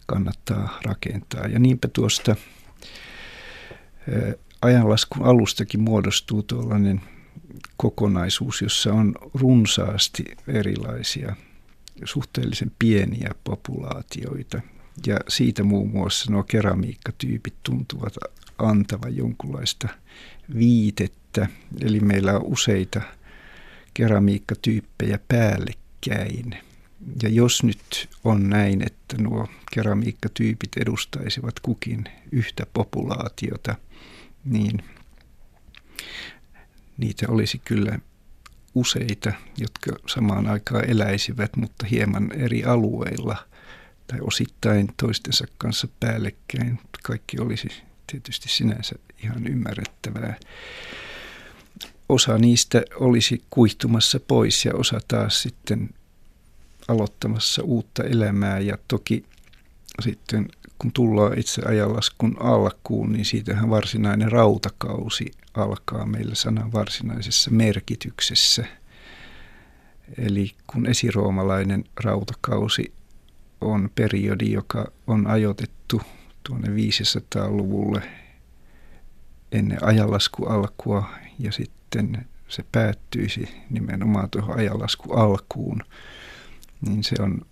kannattaa rakentaa. Ja niinpä tuosta ajanlaskun alustakin muodostuu tuollainen kokonaisuus, jossa on runsaasti erilaisia suhteellisen pieniä populaatioita. Ja siitä muun muassa nuo keramiikkatyypit tuntuvat antavan jonkunlaista viitettä. Eli meillä on useita keramiikkatyyppejä päällekkäin. Ja jos nyt on näin, että nuo keramiikkatyypit edustaisivat kukin yhtä populaatiota, niin niitä olisi kyllä useita, jotka samaan aikaan eläisivät, mutta hieman eri alueilla tai osittain toistensa kanssa päällekkäin. Kaikki olisi tietysti sinänsä ihan ymmärrettävää. Osa niistä olisi kuihtumassa pois ja osa taas sitten aloittamassa uutta elämää ja toki sitten kun tullaan itse ajanlaskun alkuun, niin siitähän varsinainen rautakausi alkaa meillä sanan varsinaisessa merkityksessä. Eli kun esiroomalainen rautakausi on periodi, joka on ajoitettu tuonne 500-luvulle ennen ajanlasku alkua ja sitten se päättyisi nimenomaan tuohon ajanlasku alkuun, niin se on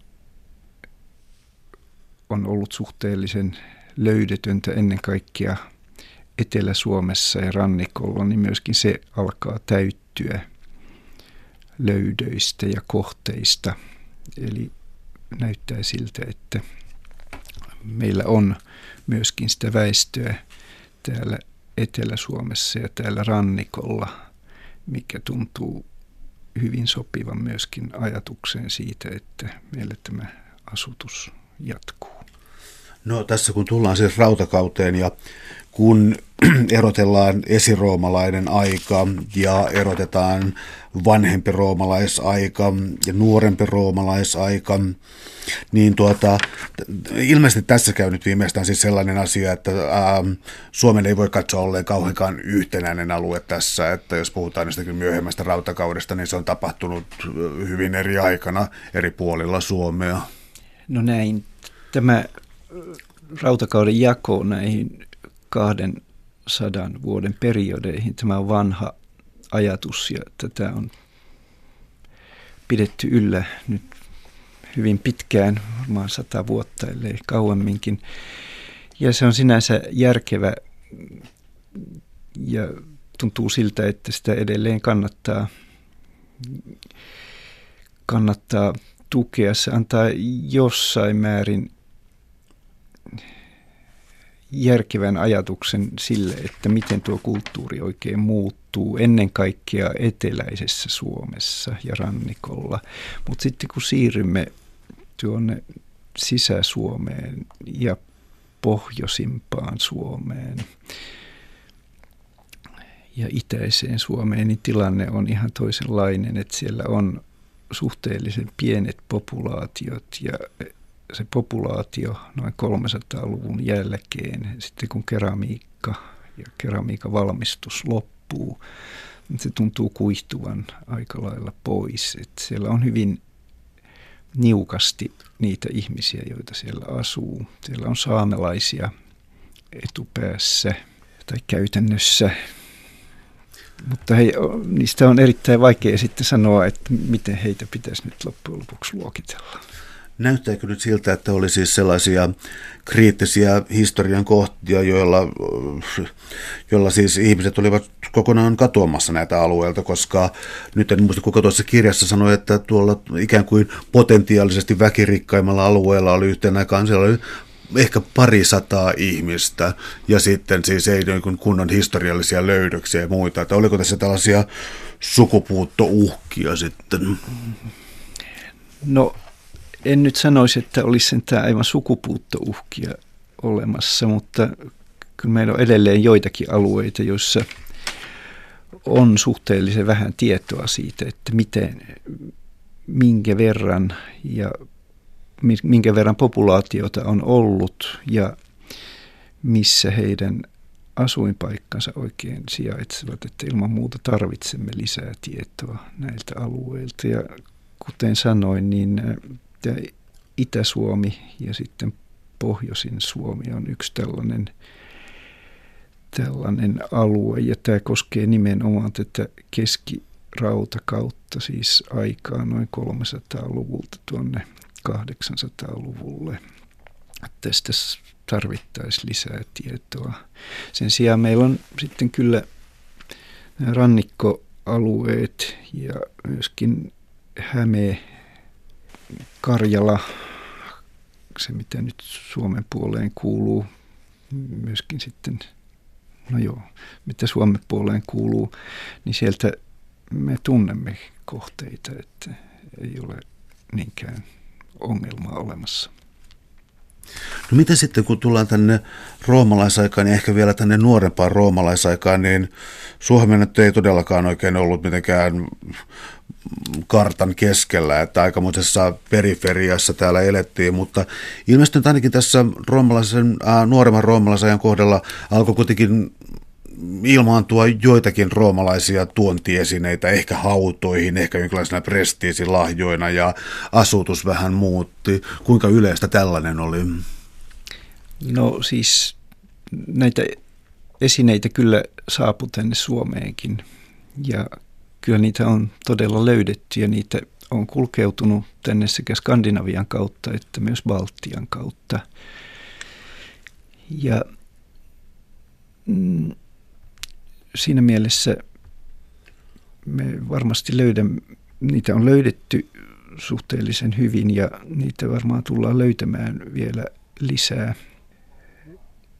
on ollut suhteellisen löydetöntä ennen kaikkea Etelä-Suomessa ja rannikolla, niin myöskin se alkaa täyttyä löydöistä ja kohteista. Eli näyttää siltä, että meillä on myöskin sitä väestöä täällä Etelä-Suomessa ja täällä rannikolla, mikä tuntuu hyvin sopivan myöskin ajatukseen siitä, että meillä tämä asutus jatkuu. No tässä kun tullaan siis rautakauteen ja kun *clears throat* erotellaan esiroomalainen aika ja erotetaan vanhempi roomalaisaika ja nuorempi roomalaisaika, niin tuota, ilmeisesti tässä käy nyt viimeistään siis sellainen asia, että ää, Suomen ei voi katsoa olleen kauheankaan yhtenäinen alue tässä, että jos puhutaan jostakin myöhemmästä rautakaudesta, niin se on tapahtunut hyvin eri aikana eri puolilla Suomea. No näin. Tämä rautakauden jako näihin kahden sadan vuoden periodeihin. Tämä on vanha ajatus ja tätä on pidetty yllä nyt hyvin pitkään, varmaan sata vuotta, ellei kauemminkin. Ja se on sinänsä järkevä ja tuntuu siltä, että sitä edelleen kannattaa, kannattaa tukea. Se antaa jossain määrin järkevän ajatuksen sille, että miten tuo kulttuuri oikein muuttuu ennen kaikkea eteläisessä Suomessa ja rannikolla. Mutta sitten kun siirrymme tuonne Sisä-Suomeen ja pohjoisimpaan Suomeen ja itäiseen Suomeen, niin tilanne on ihan toisenlainen, että siellä on suhteellisen pienet populaatiot ja se populaatio noin 300-luvun jälkeen, sitten kun keramiikka ja keramiikan valmistus loppuu, niin se tuntuu kuihtuvan aika lailla pois. Et siellä on hyvin niukasti niitä ihmisiä, joita siellä asuu. Siellä on saamelaisia etupäässä tai käytännössä. Mutta he, niistä on erittäin vaikea sitten sanoa, että miten heitä pitäisi nyt loppujen lopuksi luokitella. Näyttääkö nyt siltä, että oli siis sellaisia kriittisiä historian kohtia, joilla, joilla siis ihmiset olivat kokonaan katoamassa näitä alueilta, koska nyt en muista kuka tuossa kirjassa sanoi, että tuolla ikään kuin potentiaalisesti väkirikkaimmalla alueella oli yhteen aikaan, siellä oli ehkä pari sataa ihmistä ja sitten siis ei niin kunnon historiallisia löydöksiä ja muita. Että oliko tässä tällaisia sukupuuttouhkia sitten? No en nyt sanoisi, että olisi sentään aivan sukupuuttouhkia olemassa, mutta kyllä meillä on edelleen joitakin alueita, joissa on suhteellisen vähän tietoa siitä, että miten, minkä verran ja minkä verran populaatiota on ollut ja missä heidän asuinpaikkansa oikein sijaitsevat, että ilman muuta tarvitsemme lisää tietoa näiltä alueilta. Ja kuten sanoin, niin että Itä-Suomi ja sitten Pohjoisin Suomi on yksi tällainen, tällainen alue. Ja tämä koskee nimenomaan tätä keskirautakautta, siis aikaa noin 300-luvulta tuonne 800-luvulle. Tästä tarvittaisiin lisää tietoa. Sen sijaan meillä on sitten kyllä rannikkoalueet ja myöskin Häme Karjala, se mitä nyt Suomen puoleen kuuluu, myöskin sitten no joo, mitä Suomen puoleen kuuluu, niin sieltä me tunnemme kohteita, että ei ole niinkään ongelmaa olemassa. No miten sitten, kun tullaan tänne roomalaisaikaan ja ehkä vielä tänne nuorempaan roomalaisaikaan, niin Suomen ei todellakaan oikein ollut mitenkään kartan keskellä, että aikamoisessa periferiassa täällä elettiin, mutta ilmeisesti ainakin tässä roomalaisen, äh, nuoremman roomalaisajan kohdalla alkoi kuitenkin ilmaantua joitakin roomalaisia tuontiesineitä, ehkä hautoihin, ehkä jonkinlaisena prestiisilahjoina ja asutus vähän muutti. Kuinka yleistä tällainen oli? No siis näitä esineitä kyllä saapui tänne Suomeenkin ja kyllä niitä on todella löydetty ja niitä on kulkeutunut tänne sekä Skandinavian kautta että myös Baltian kautta. Ja mm, siinä mielessä me varmasti löydämme, niitä on löydetty suhteellisen hyvin ja niitä varmaan tullaan löytämään vielä lisää.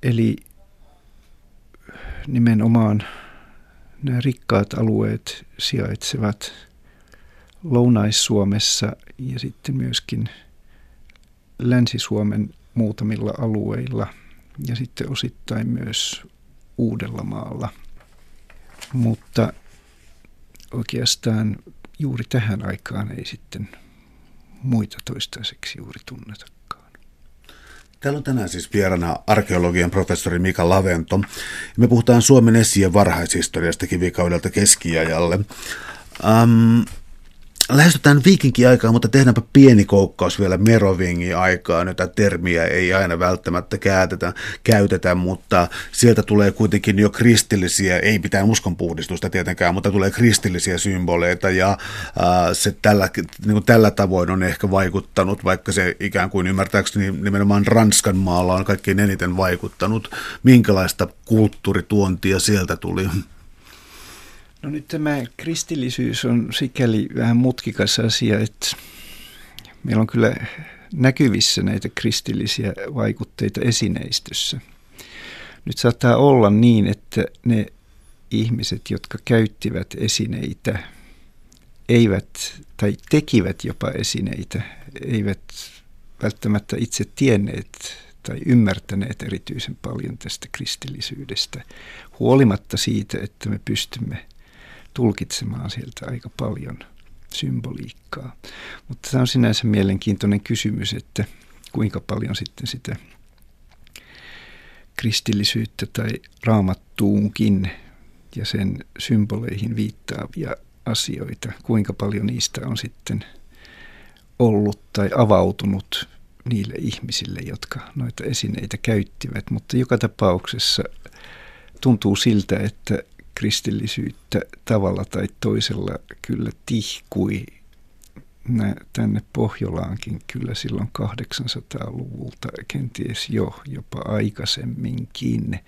Eli nimenomaan nämä rikkaat alueet sijaitsevat Lounais-Suomessa ja sitten myöskin Länsi-Suomen muutamilla alueilla ja sitten osittain myös Uudellamaalla. Mutta oikeastaan juuri tähän aikaan ei sitten muita toistaiseksi juuri tunneta. Täällä on tänään siis vieraana arkeologian professori Mika Lavento. Me puhutaan Suomen esien varhaishistoriasta kivikaudelta keskiajalle. Um, lähestytään viikinki-aikaa, mutta tehdäänpä pieni koukkaus vielä Merovingin-aikaan. Tätä termiä ei aina välttämättä käytetä, käytetä, mutta sieltä tulee kuitenkin jo kristillisiä, ei mitään uskonpuhdistusta tietenkään, mutta tulee kristillisiä symboleita ja ää, se tällä, niin kuin tällä tavoin on ehkä vaikuttanut, vaikka se ikään kuin ymmärtääkseni nimenomaan Ranskan maalla on kaikkein eniten vaikuttanut. Minkälaista kulttuurituontia sieltä tuli? No nyt tämä kristillisyys on sikäli vähän mutkikas asia, että meillä on kyllä näkyvissä näitä kristillisiä vaikutteita esineistössä. Nyt saattaa olla niin, että ne ihmiset, jotka käyttivät esineitä, eivät tai tekivät jopa esineitä, eivät välttämättä itse tienneet tai ymmärtäneet erityisen paljon tästä kristillisyydestä, huolimatta siitä, että me pystymme tulkitsemaan sieltä aika paljon symboliikkaa. Mutta tämä on sinänsä mielenkiintoinen kysymys, että kuinka paljon sitten sitä kristillisyyttä tai raamattuunkin ja sen symboleihin viittaavia asioita, kuinka paljon niistä on sitten ollut tai avautunut niille ihmisille, jotka noita esineitä käyttivät. Mutta joka tapauksessa tuntuu siltä, että kristillisyyttä tavalla tai toisella kyllä tihkui tänne Pohjolaankin kyllä silloin 800-luvulta, kenties jo jopa aikaisemminkin.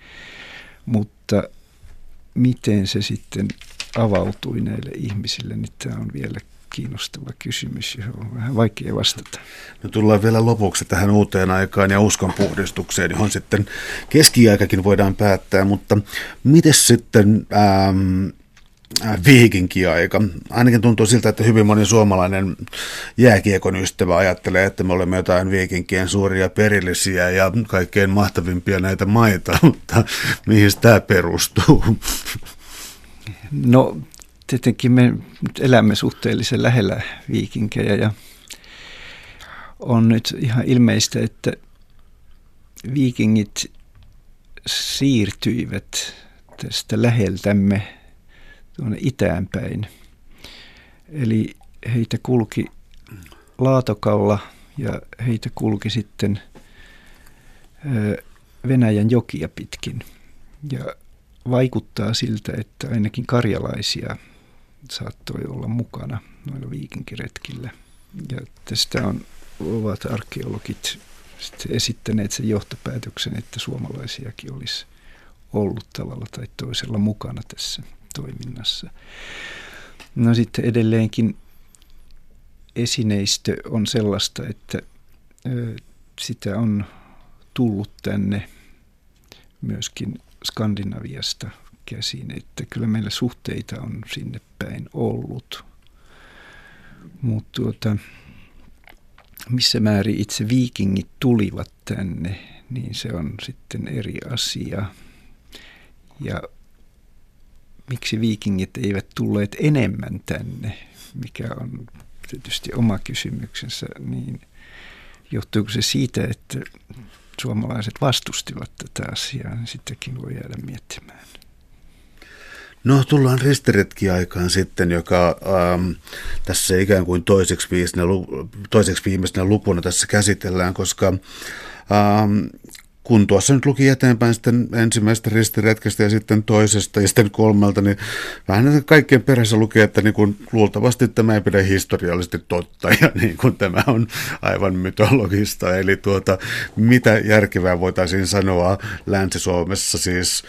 Mutta miten se sitten avautui näille ihmisille, niin tämä on vielä kiinnostava kysymys, johon on vähän vaikea vastata. No tullaan vielä lopuksi tähän uuteen aikaan ja uskonpuhdistukseen, johon sitten keskiaikakin voidaan päättää, mutta miten sitten ähm, äh, viikinkiaika. Ainakin tuntuu siltä, että hyvin moni suomalainen jääkiekon ystävä ajattelee, että me olemme jotain viikinkien suuria perillisiä ja kaikkein mahtavimpia näitä maita, *laughs* mutta mihin tämä perustuu? No tietenkin me elämme suhteellisen lähellä viikinkejä ja on nyt ihan ilmeistä, että viikingit siirtyivät tästä läheltämme tuonne itään päin. Eli heitä kulki Laatokalla ja heitä kulki sitten Venäjän jokia pitkin. Ja vaikuttaa siltä, että ainakin karjalaisia saattoi olla mukana noilla viikinkiretkillä. Ja tästä on, ovat arkeologit esittäneet sen johtopäätöksen, että suomalaisiakin olisi ollut tavalla tai toisella mukana tässä toiminnassa. No sitten edelleenkin esineistö on sellaista, että sitä on tullut tänne myöskin Skandinaviasta käsin, että kyllä meillä suhteita on sinne päin ollut. Mutta tuota, missä määrin itse viikingit tulivat tänne, niin se on sitten eri asia. Ja miksi viikingit eivät tulleet enemmän tänne, mikä on tietysti oma kysymyksensä, niin johtuuko se siitä, että suomalaiset vastustivat tätä asiaa, niin sittenkin voi jäädä miettimään. No tullaan ristiretki-aikaan sitten, joka ähm, tässä ikään kuin toiseksi, viimeisenä, toiseksi viimeisenä lupuna tässä käsitellään, koska ähm, kun tuossa nyt luki eteenpäin sitten ensimmäisestä ristiretkestä ja sitten toisesta ja sitten kolmelta, niin vähän kaikkien perässä lukee, että niin kuin luultavasti tämä ei pidä historiallisesti totta *laughs* ja niin kuin tämä on aivan mytologista. Eli tuota, mitä järkevää voitaisiin sanoa Länsi-Suomessa siis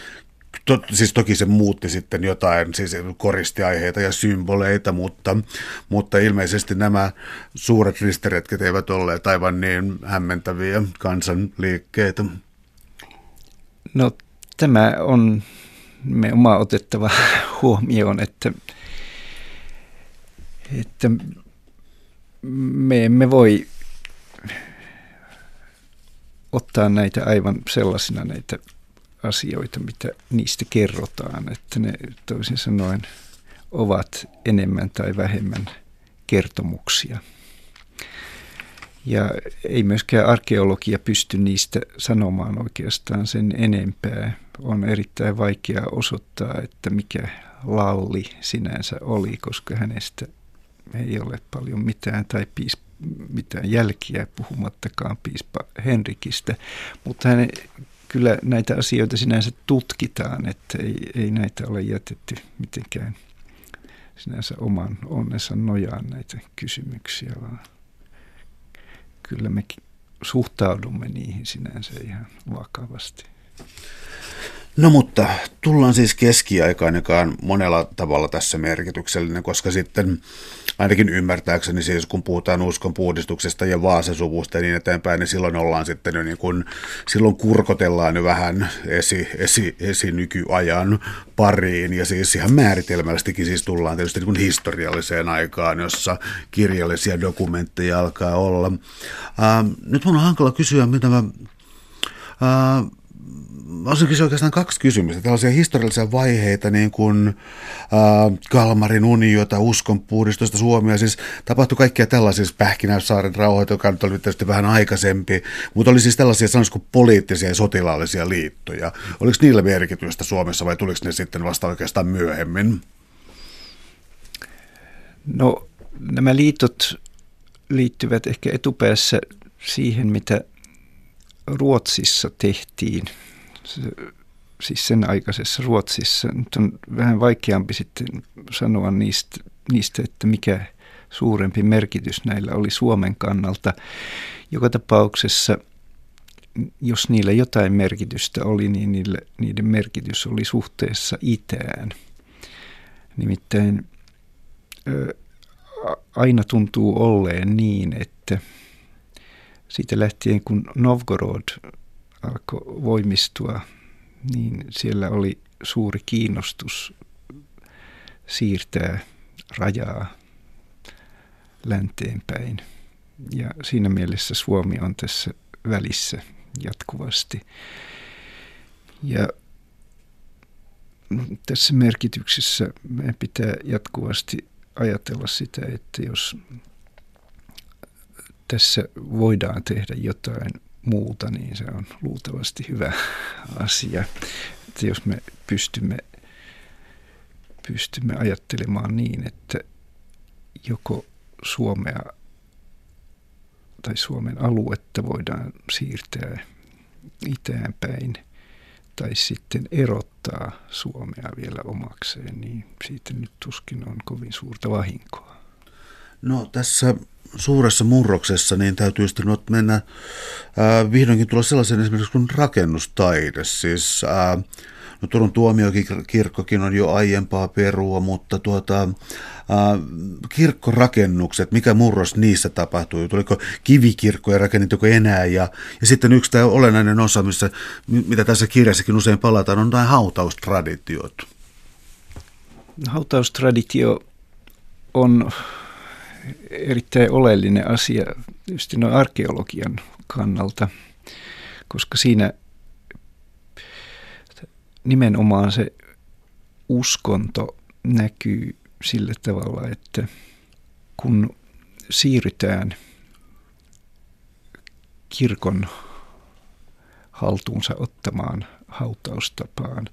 to, siis toki se muutti sitten jotain, siis koristiaiheita ja symboleita, mutta, mutta ilmeisesti nämä suuret ristiretket eivät olleet aivan niin hämmentäviä kansanliikkeitä. No tämä on me oma otettava huomioon, että, että me emme voi ottaa näitä aivan sellaisina näitä asioita, mitä niistä kerrotaan, että ne toisin sanoen ovat enemmän tai vähemmän kertomuksia. Ja ei myöskään arkeologia pysty niistä sanomaan oikeastaan sen enempää. On erittäin vaikea osoittaa, että mikä lalli sinänsä oli, koska hänestä ei ole paljon mitään tai piis, mitään jälkiä, puhumattakaan piispa Henrikistä. Mutta hän kyllä näitä asioita sinänsä tutkitaan, että ei, ei näitä ole jätetty mitenkään sinänsä oman onnensa nojaan näitä kysymyksiä, vaan kyllä me suhtaudumme niihin sinänsä ihan vakavasti. No mutta tullaan siis keskiaikaan, joka on monella tavalla tässä merkityksellinen, koska sitten ainakin ymmärtääkseni siis kun puhutaan uskon puhdistuksesta ja vaasasuvusta ja niin eteenpäin, niin silloin ollaan sitten jo niin kuin, silloin kurkotellaan jo vähän esi, esi, esi nykyajan pariin ja siis ihan määritelmällisestikin siis tullaan tietysti niin kuin historialliseen aikaan, jossa kirjallisia dokumentteja alkaa olla. Ää, nyt mun on hankala kysyä, mitä mä ää, olisin kysyä oikeastaan kaksi kysymystä. Tällaisia historiallisia vaiheita, niin kuin äh, Kalmarin uniota, uskonpuhdistusta Suomia. Siis tapahtui kaikkia tällaisia, siis Pähkinäissaaren rauhoita, joka nyt oli tietysti vähän aikaisempi, mutta oli siis tällaisia sanoisiko poliittisia ja sotilaallisia liittoja. Oliko niillä merkitystä Suomessa vai tuliko ne sitten vasta oikeastaan myöhemmin? No nämä liitot liittyvät ehkä etupäässä siihen, mitä Ruotsissa tehtiin siis sen aikaisessa Ruotsissa. Nyt on vähän vaikeampi sitten sanoa niistä, niistä, että mikä suurempi merkitys näillä oli Suomen kannalta. Joka tapauksessa, jos niillä jotain merkitystä oli, niin niille, niiden merkitys oli suhteessa itään. Nimittäin aina tuntuu olleen niin, että siitä lähtien kun Novgorod alkoi voimistua, niin siellä oli suuri kiinnostus siirtää rajaa länteen päin. Ja siinä mielessä Suomi on tässä välissä jatkuvasti. Ja tässä merkityksessä meidän pitää jatkuvasti ajatella sitä, että jos tässä voidaan tehdä jotain muuta, niin se on luultavasti hyvä asia. Että jos me pystymme, pystymme ajattelemaan niin, että joko Suomea tai Suomen aluetta voidaan siirtää itään päin tai sitten erottaa Suomea vielä omakseen, niin siitä nyt tuskin on kovin suurta vahinkoa. No tässä suuressa murroksessa, niin täytyy sitten mennä ää, vihdoinkin tulla sellaisen esimerkiksi kuin rakennustaide. Siis ää, No Turun tuomiokirkkokin on jo aiempaa perua, mutta tuota, äh, kirkkorakennukset, mikä murros niissä tapahtui? Tuliko kivikirkkoja rakennettuko enää? Ja, ja sitten yksi tämä olennainen osa, missä, mitä tässä kirjassakin usein palataan, on nämä hautaustraditiot. Hautaustraditio on erittäin oleellinen asia just no arkeologian kannalta, koska siinä nimenomaan se uskonto näkyy sillä tavalla, että kun siirrytään kirkon haltuunsa ottamaan hautaustapaan,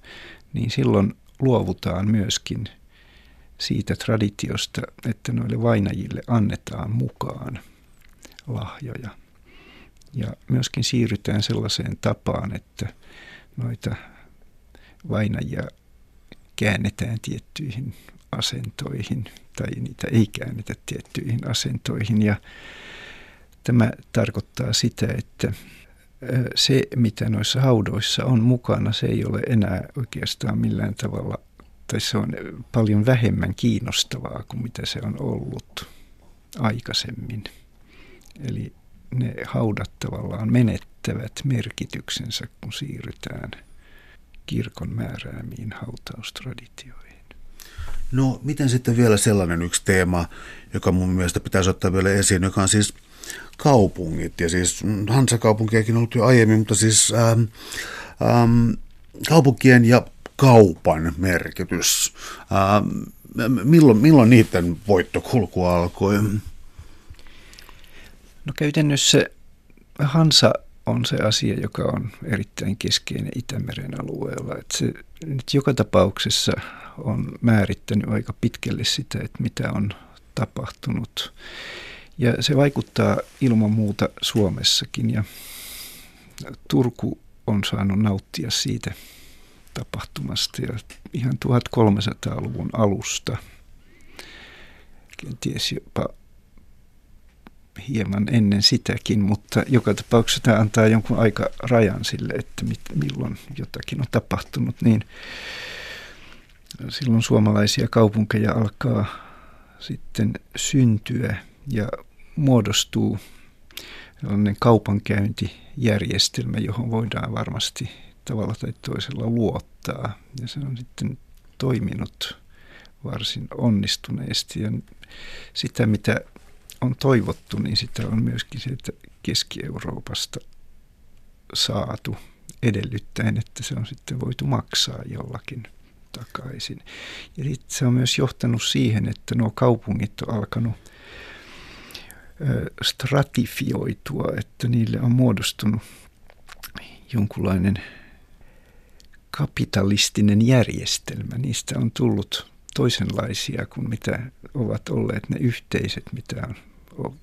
niin silloin luovutaan myöskin siitä traditiosta, että noille vainajille annetaan mukaan lahjoja. Ja myöskin siirrytään sellaiseen tapaan, että noita vainajia käännetään tiettyihin asentoihin tai niitä ei käännetä tiettyihin asentoihin. Ja tämä tarkoittaa sitä, että se, mitä noissa haudoissa on mukana, se ei ole enää oikeastaan millään tavalla, tai se on paljon vähemmän kiinnostavaa kuin mitä se on ollut aikaisemmin. Eli ne haudat tavallaan menettävät merkityksensä, kun siirrytään kirkon määräämiin hautaustraditioihin. No, miten sitten vielä sellainen yksi teema, joka mun mielestä pitäisi ottaa vielä esiin, joka on siis kaupungit. Ja siis Hansa-kaupunkiakin on ollut jo aiemmin, mutta siis ähm, ähm, kaupunkien ja kaupan merkitys. Ähm, milloin, milloin niiden voittokulku alkoi? No käytännössä Hansa on se asia, joka on erittäin keskeinen Itämeren alueella. Että se nyt joka tapauksessa on määrittänyt aika pitkälle sitä, että mitä on tapahtunut. Ja se vaikuttaa ilman muuta Suomessakin ja Turku on saanut nauttia siitä tapahtumasta ja ihan 1300-luvun alusta, kenties jopa hieman ennen sitäkin, mutta joka tapauksessa tämä antaa jonkun aika rajan sille, että mit, milloin jotakin on tapahtunut, niin silloin suomalaisia kaupunkeja alkaa sitten syntyä ja muodostuu sellainen kaupankäyntijärjestelmä, johon voidaan varmasti tavalla tai toisella luottaa. Ja se on sitten toiminut varsin onnistuneesti. Ja sitä, mitä on toivottu, niin sitä on myöskin sieltä Keski-Euroopasta saatu edellyttäen, että se on sitten voitu maksaa jollakin takaisin. Ja se on myös johtanut siihen, että nuo kaupungit on alkanut stratifioitua, että niille on muodostunut jonkunlainen kapitalistinen järjestelmä. Niistä on tullut toisenlaisia kuin mitä ovat olleet ne yhteiset, mitä on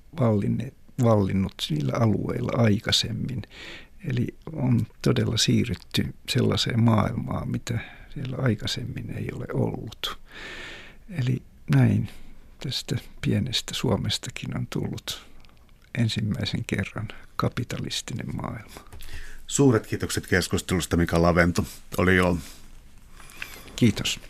vallinnut niillä alueilla aikaisemmin. Eli on todella siirrytty sellaiseen maailmaan, mitä siellä aikaisemmin ei ole ollut. Eli näin tästä pienestä Suomestakin on tullut ensimmäisen kerran kapitalistinen maailma. Suuret kiitokset keskustelusta Mika Lavento. Oli jo. Kiitos.